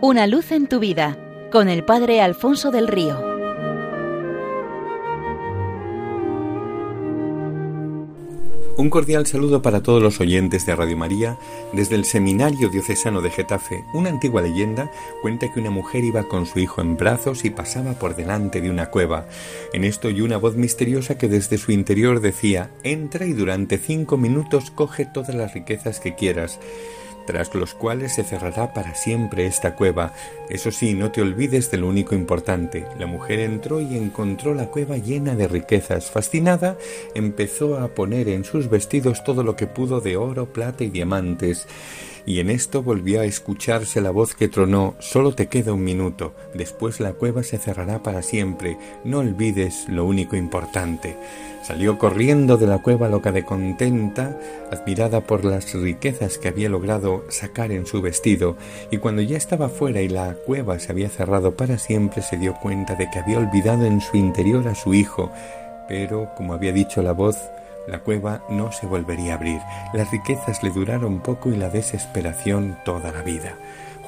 Una luz en tu vida con el Padre Alfonso del Río. Un cordial saludo para todos los oyentes de Radio María. Desde el Seminario Diocesano de Getafe, una antigua leyenda cuenta que una mujer iba con su hijo en brazos y pasaba por delante de una cueva. En esto oyó una voz misteriosa que desde su interior decía, entra y durante cinco minutos coge todas las riquezas que quieras tras los cuales se cerrará para siempre esta cueva. Eso sí, no te olvides de lo único importante. La mujer entró y encontró la cueva llena de riquezas. Fascinada, empezó a poner en sus vestidos todo lo que pudo de oro, plata y diamantes y en esto volvió a escucharse la voz que tronó Solo te queda un minuto, después la cueva se cerrará para siempre, no olvides lo único importante. Salió corriendo de la cueva loca de contenta, admirada por las riquezas que había logrado sacar en su vestido, y cuando ya estaba fuera y la cueva se había cerrado para siempre, se dio cuenta de que había olvidado en su interior a su hijo, pero, como había dicho la voz, la cueva no se volvería a abrir. Las riquezas le duraron poco y la desesperación toda la vida.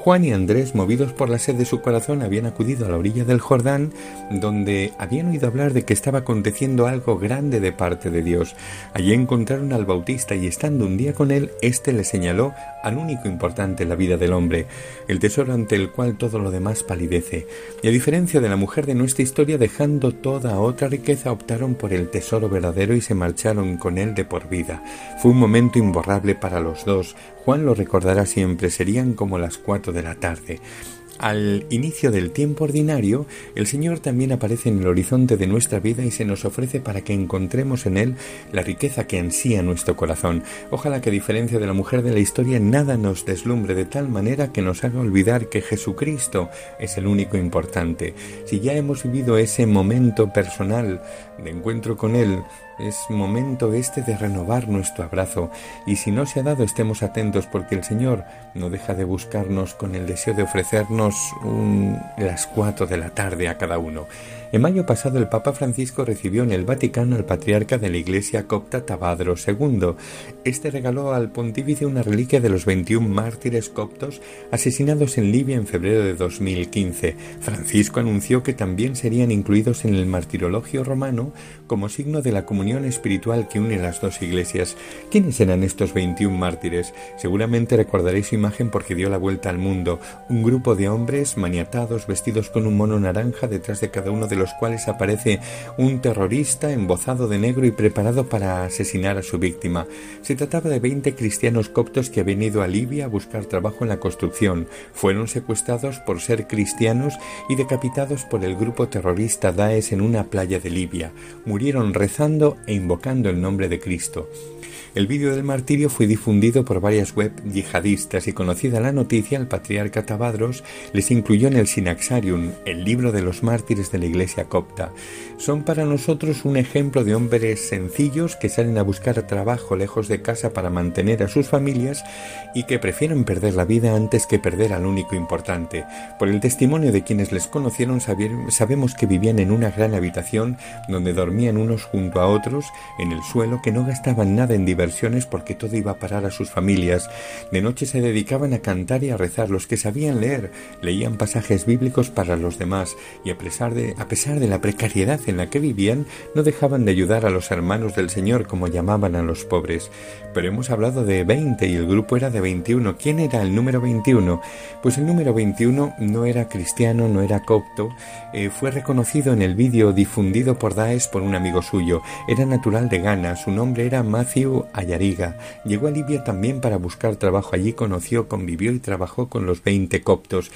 Juan y Andrés, movidos por la sed de su corazón, habían acudido a la orilla del Jordán, donde habían oído hablar de que estaba aconteciendo algo grande de parte de Dios. Allí encontraron al Bautista y estando un día con él, éste le señaló al único importante en la vida del hombre, el tesoro ante el cual todo lo demás palidece. Y a diferencia de la mujer de nuestra historia, dejando toda otra riqueza, optaron por el tesoro verdadero y se marcharon con él de por vida. Fue un momento imborrable para los dos. Juan lo recordará siempre, serían como las cuatro de la tarde. Al inicio del tiempo ordinario, el Señor también aparece en el horizonte de nuestra vida y se nos ofrece para que encontremos en Él la riqueza que ansía nuestro corazón. Ojalá que a diferencia de la mujer de la historia, nada nos deslumbre de tal manera que nos haga olvidar que Jesucristo es el único importante. Si ya hemos vivido ese momento personal de encuentro con Él, es momento este de renovar nuestro abrazo y si no se ha dado estemos atentos porque el Señor no deja de buscarnos con el deseo de ofrecernos las cuatro de la tarde a cada uno. En mayo pasado el Papa Francisco recibió en el Vaticano al patriarca de la Iglesia copta Tabadro II. Este regaló al pontífice una reliquia de los 21 mártires coptos asesinados en Libia en febrero de 2015. Francisco anunció que también serían incluidos en el martirologio romano como signo de la comunión espiritual que une las dos iglesias. ¿Quiénes eran estos 21 mártires? Seguramente recordaréis su imagen porque dio la vuelta al mundo. Un grupo de hombres maniatados vestidos con un mono naranja detrás de cada uno de cuales aparece un terrorista embozado de negro y preparado para asesinar a su víctima. Se trataba de 20 cristianos coptos que habían ido a Libia a buscar trabajo en la construcción. Fueron secuestrados por ser cristianos y decapitados por el grupo terrorista Daesh en una playa de Libia. Murieron rezando e invocando el nombre de Cristo. El vídeo del martirio fue difundido por varias web yihadistas y conocida la noticia, el patriarca Tabadros les incluyó en el Sinaxarium, el libro de los mártires de la iglesia copta. Son para nosotros un ejemplo de hombres sencillos que salen a buscar trabajo lejos de casa para mantener a sus familias y que prefieren perder la vida antes que perder al único importante. Por el testimonio de quienes les conocieron sabemos que vivían en una gran habitación donde dormían unos junto a otros en el suelo que no gastaban nada en versiones porque todo iba a parar a sus familias. De noche se dedicaban a cantar y a rezar. Los que sabían leer leían pasajes bíblicos para los demás y a pesar de, a pesar de la precariedad en la que vivían, no dejaban de ayudar a los hermanos del Señor como llamaban a los pobres. Pero hemos hablado de 20 y el grupo era de 21. ¿Quién era el número 21? Pues el número 21 no era cristiano, no era copto, eh, fue reconocido en el vídeo difundido por Daesh por un amigo suyo. Era natural de Ghana, su nombre era Matthew Ayariga. Llegó a Libia también para buscar trabajo. Allí conoció, convivió y trabajó con los veinte coptos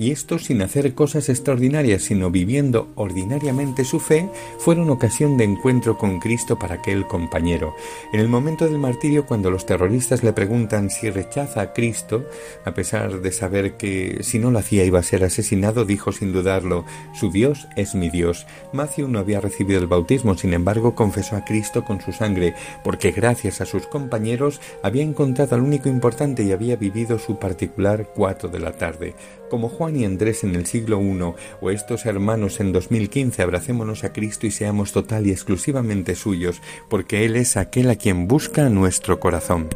y esto sin hacer cosas extraordinarias, sino viviendo ordinariamente su fe, fueron ocasión de encuentro con Cristo para aquel compañero. En el momento del martirio, cuando los terroristas le preguntan si rechaza a Cristo, a pesar de saber que si no lo hacía iba a ser asesinado, dijo sin dudarlo, su Dios es mi Dios. Matthew no había recibido el bautismo, sin embargo confesó a Cristo con su sangre, porque gracias a sus compañeros había encontrado al único importante y había vivido su particular cuatro de la tarde. Como Juan y Andrés en el siglo I o estos hermanos en 2015, abracémonos a Cristo y seamos total y exclusivamente suyos, porque Él es aquel a quien busca nuestro corazón.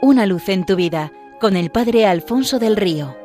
Una luz en tu vida con el Padre Alfonso del Río.